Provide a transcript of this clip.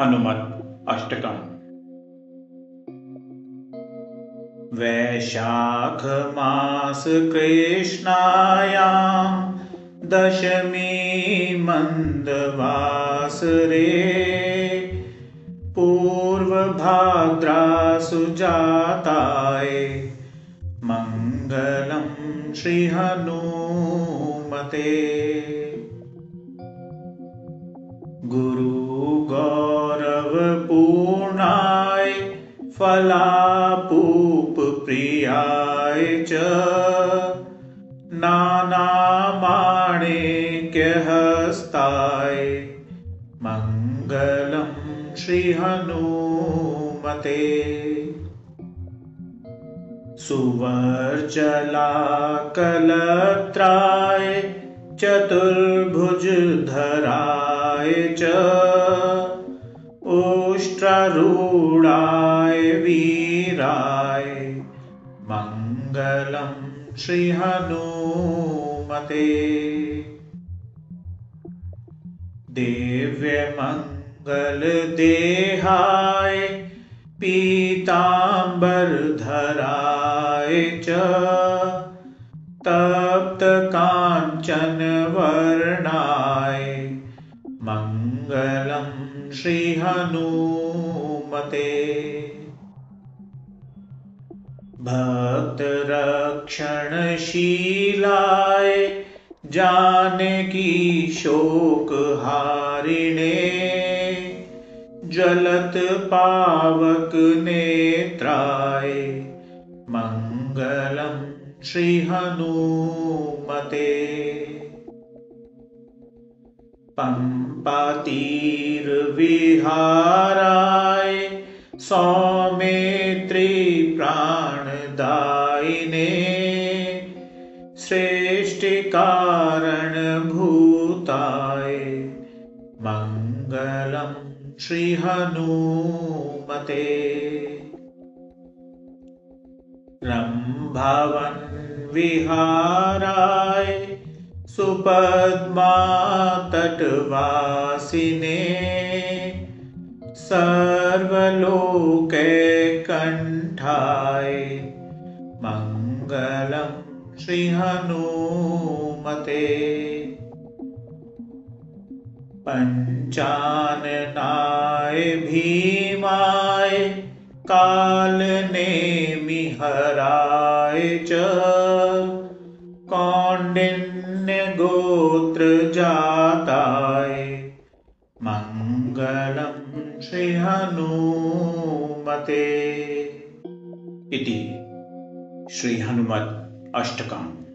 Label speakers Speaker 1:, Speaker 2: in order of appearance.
Speaker 1: हनुमत् अष्टकम्। वैशाखमासकृष्णायां दशमी मन्दवासरे पूर्वभाद्रासुजाताय मङ्गलं श्रीहनुमते। गुरुगौरवपूर्णाय फलापूपप्रियाय च। नानामाणिक्यहस्ताय मङ्गलं श्रीहनुमते। सुवर्चलाकलत्राय चतुर्भुजधराय च। उष्ट्ररूढाय वीराय मङ्गलं श्रीहनुमते। दिव्यमङ्गलदेहाय पीताम्बरधराय च तप्तकाञ्चनवर्णाय मङ्गलं श्रीहनुमते भक्तरक्षणशीलाय जानकीशोकहारिणे जलत्पावकनेत्राय मङ्गलं श्रीहनुमते। पम्पातीर्विहाराय सौमेत्रीप्राणदायिने श्रेष्ठिकारणभूताय मङ्गलं श्रीहनुमते। रम्भवन् विहाराय सुपद्मातटवासिने सर्वलोकैकण्ठाय मङ्गलं श्रीहनुमते। पञ्चाननाय भीमाय कालनेमिहराय च कौण्डिन्यगोत्रजाताय मङ्गलं श्रीहनुमते इति श्रीहनुमत् अष्टकम्